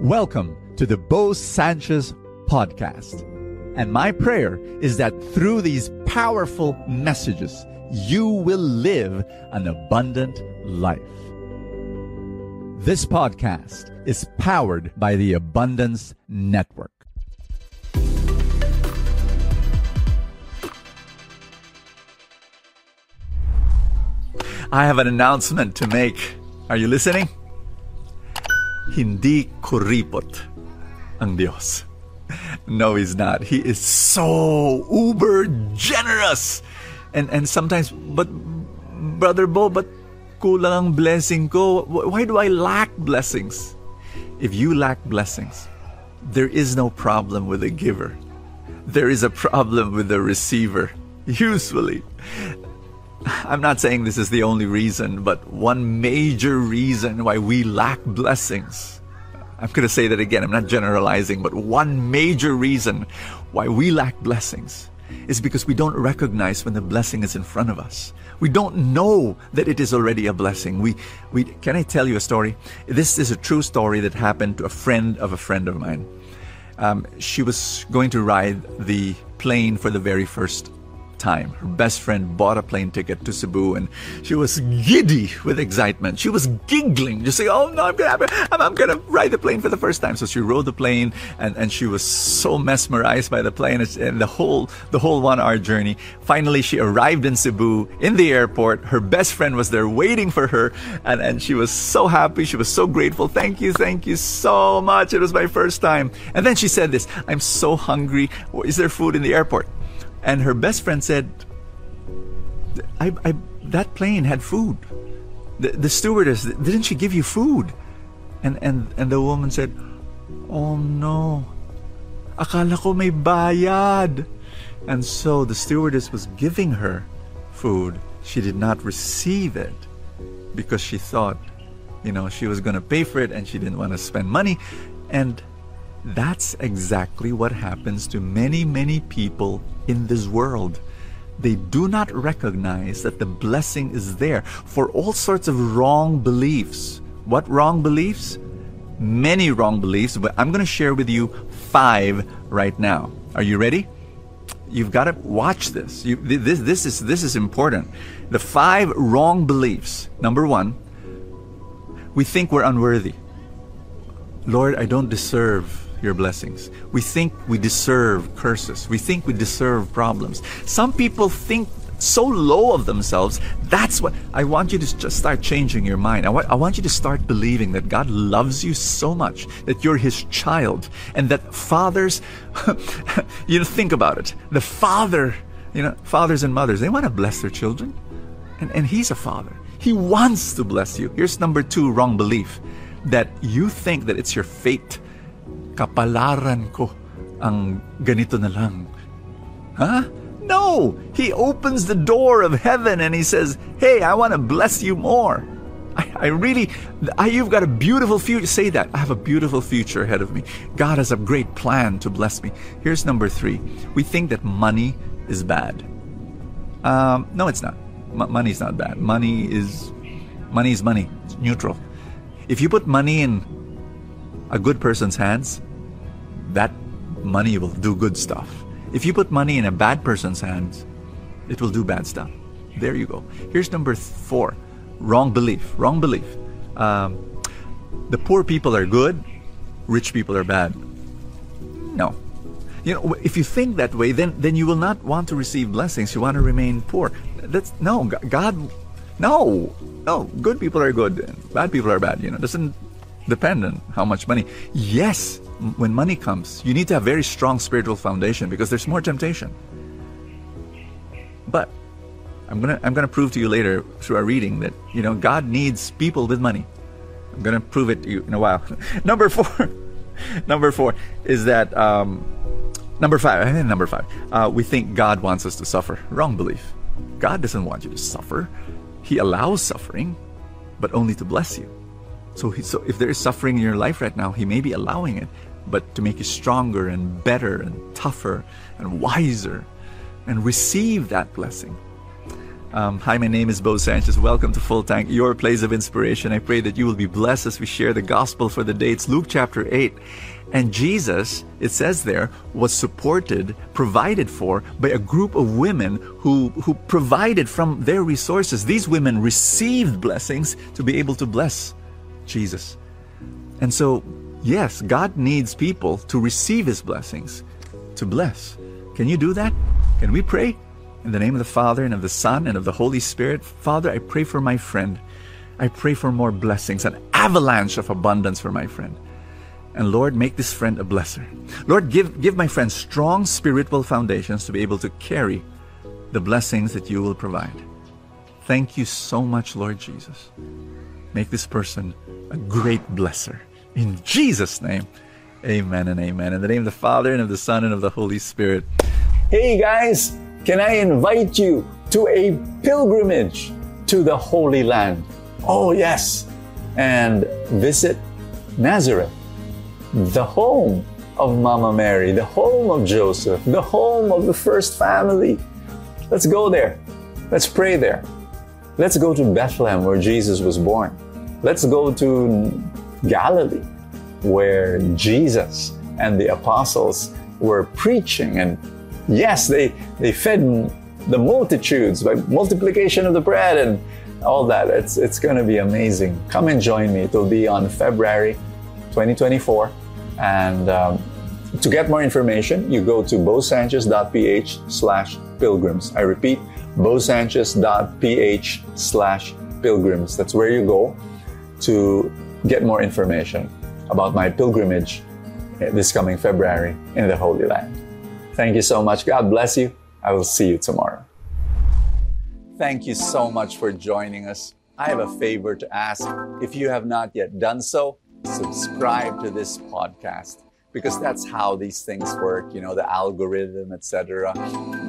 Welcome to the Bo Sanchez podcast. And my prayer is that through these powerful messages, you will live an abundant life. This podcast is powered by the Abundance Network. I have an announcement to make. Are you listening? Hindi kuripot ang Diyos. No, He's not. He is so uber generous. And, and sometimes, but Brother Bo, but kulang ang blessing ko. Why do I lack blessings? If you lack blessings, there is no problem with the giver. There is a problem with the receiver. Usually. I'm not saying this is the only reason, but one major reason why we lack blessings. I'm going to say that again. I'm not generalizing, but one major reason why we lack blessings is because we don't recognize when the blessing is in front of us. We don't know that it is already a blessing. We, we, can I tell you a story? This is a true story that happened to a friend of a friend of mine. Um, she was going to ride the plane for the very first time. Her best friend bought a plane ticket to Cebu and she was giddy with excitement. She was giggling, just saying, Oh no, I'm gonna, I'm, I'm gonna ride the plane for the first time. So she rode the plane and, and she was so mesmerized by the plane and the whole, the whole one hour journey. Finally, she arrived in Cebu in the airport. Her best friend was there waiting for her and, and she was so happy. She was so grateful. Thank you. Thank you so much. It was my first time. And then she said this, I'm so hungry. Is there food in the airport? And her best friend said, I, I, that plane had food. The, the stewardess, didn't she give you food? And, and, and the woman said, Oh no. Akala ko may bayad. And so the stewardess was giving her food. She did not receive it because she thought, you know, she was going to pay for it and she didn't want to spend money. And that's exactly what happens to many, many people in this world. They do not recognize that the blessing is there for all sorts of wrong beliefs. What wrong beliefs? Many wrong beliefs, but I'm going to share with you five right now. Are you ready? You've got to watch this. You, this, this, is, this is important. The five wrong beliefs. Number one, we think we're unworthy. Lord, I don't deserve your blessings. We think we deserve curses. We think we deserve problems. Some people think so low of themselves. That's what I want you to just start changing your mind. I want, I want you to start believing that God loves you so much that you're His child and that fathers, you know, think about it. The father, you know, fathers and mothers, they want to bless their children. And, and He's a father. He wants to bless you. Here's number two wrong belief that you think that it's your fate kapalaran ko ang ganito na lang. Huh? No! He opens the door of heaven and he says, Hey, I want to bless you more. I, I really, I, you've got a beautiful future. Say that. I have a beautiful future ahead of me. God has a great plan to bless me. Here's number three. We think that money is bad. Um, no, it's not. M- money's not bad. Money is, money is money. It's neutral. If you put money in a good person's hands, that money will do good stuff. If you put money in a bad person's hands, it will do bad stuff. There you go. Here's number four wrong belief. Wrong belief. Um, the poor people are good, rich people are bad. No. You know, if you think that way, then then you will not want to receive blessings. You want to remain poor. That's no God. No, no. Good people are good. Bad people are bad. You know, doesn't depend on how much money. Yes, when money comes, you need to have very strong spiritual foundation because there's more temptation. But I'm gonna I'm gonna prove to you later through our reading that you know God needs people with money. I'm gonna prove it to you in a while. number four, number four is that um, number five. I think number five. Uh, we think God wants us to suffer. Wrong belief. God doesn't want you to suffer. He allows suffering, but only to bless you. So, he, so if there is suffering in your life right now, He may be allowing it, but to make you stronger and better and tougher and wiser and receive that blessing. Um, hi, my name is Bo Sanchez. Welcome to Full Tank, your place of inspiration. I pray that you will be blessed as we share the gospel for the day. It's Luke chapter 8. And Jesus, it says there, was supported, provided for by a group of women who, who provided from their resources. These women received blessings to be able to bless Jesus. And so, yes, God needs people to receive his blessings, to bless. Can you do that? Can we pray? In the name of the Father, and of the Son, and of the Holy Spirit, Father, I pray for my friend. I pray for more blessings, an avalanche of abundance for my friend. And Lord, make this friend a blesser. Lord, give, give my friend strong spiritual foundations to be able to carry the blessings that you will provide. Thank you so much, Lord Jesus. Make this person a great blesser. In Jesus' name, amen and amen. In the name of the Father, and of the Son, and of the Holy Spirit. Hey guys, can I invite you to a pilgrimage to the Holy Land? Oh, yes. And visit Nazareth the home of Mama Mary, the home of Joseph, the home of the first family. Let's go there. Let's pray there. Let's go to Bethlehem where Jesus was born. Let's go to Galilee where Jesus and the apostles were preaching. And yes, they, they fed the multitudes by multiplication of the bread and all that. It's, it's going to be amazing. Come and join me. It will be on February 2024. And um, to get more information, you go to bosanchez.ph slash pilgrims. I repeat, bosanchez.ph slash pilgrims. That's where you go to get more information about my pilgrimage this coming February in the Holy Land. Thank you so much. God bless you. I will see you tomorrow. Thank you so much for joining us. I have a favor to ask. If you have not yet done so, subscribe to this podcast because that's how these things work you know the algorithm etc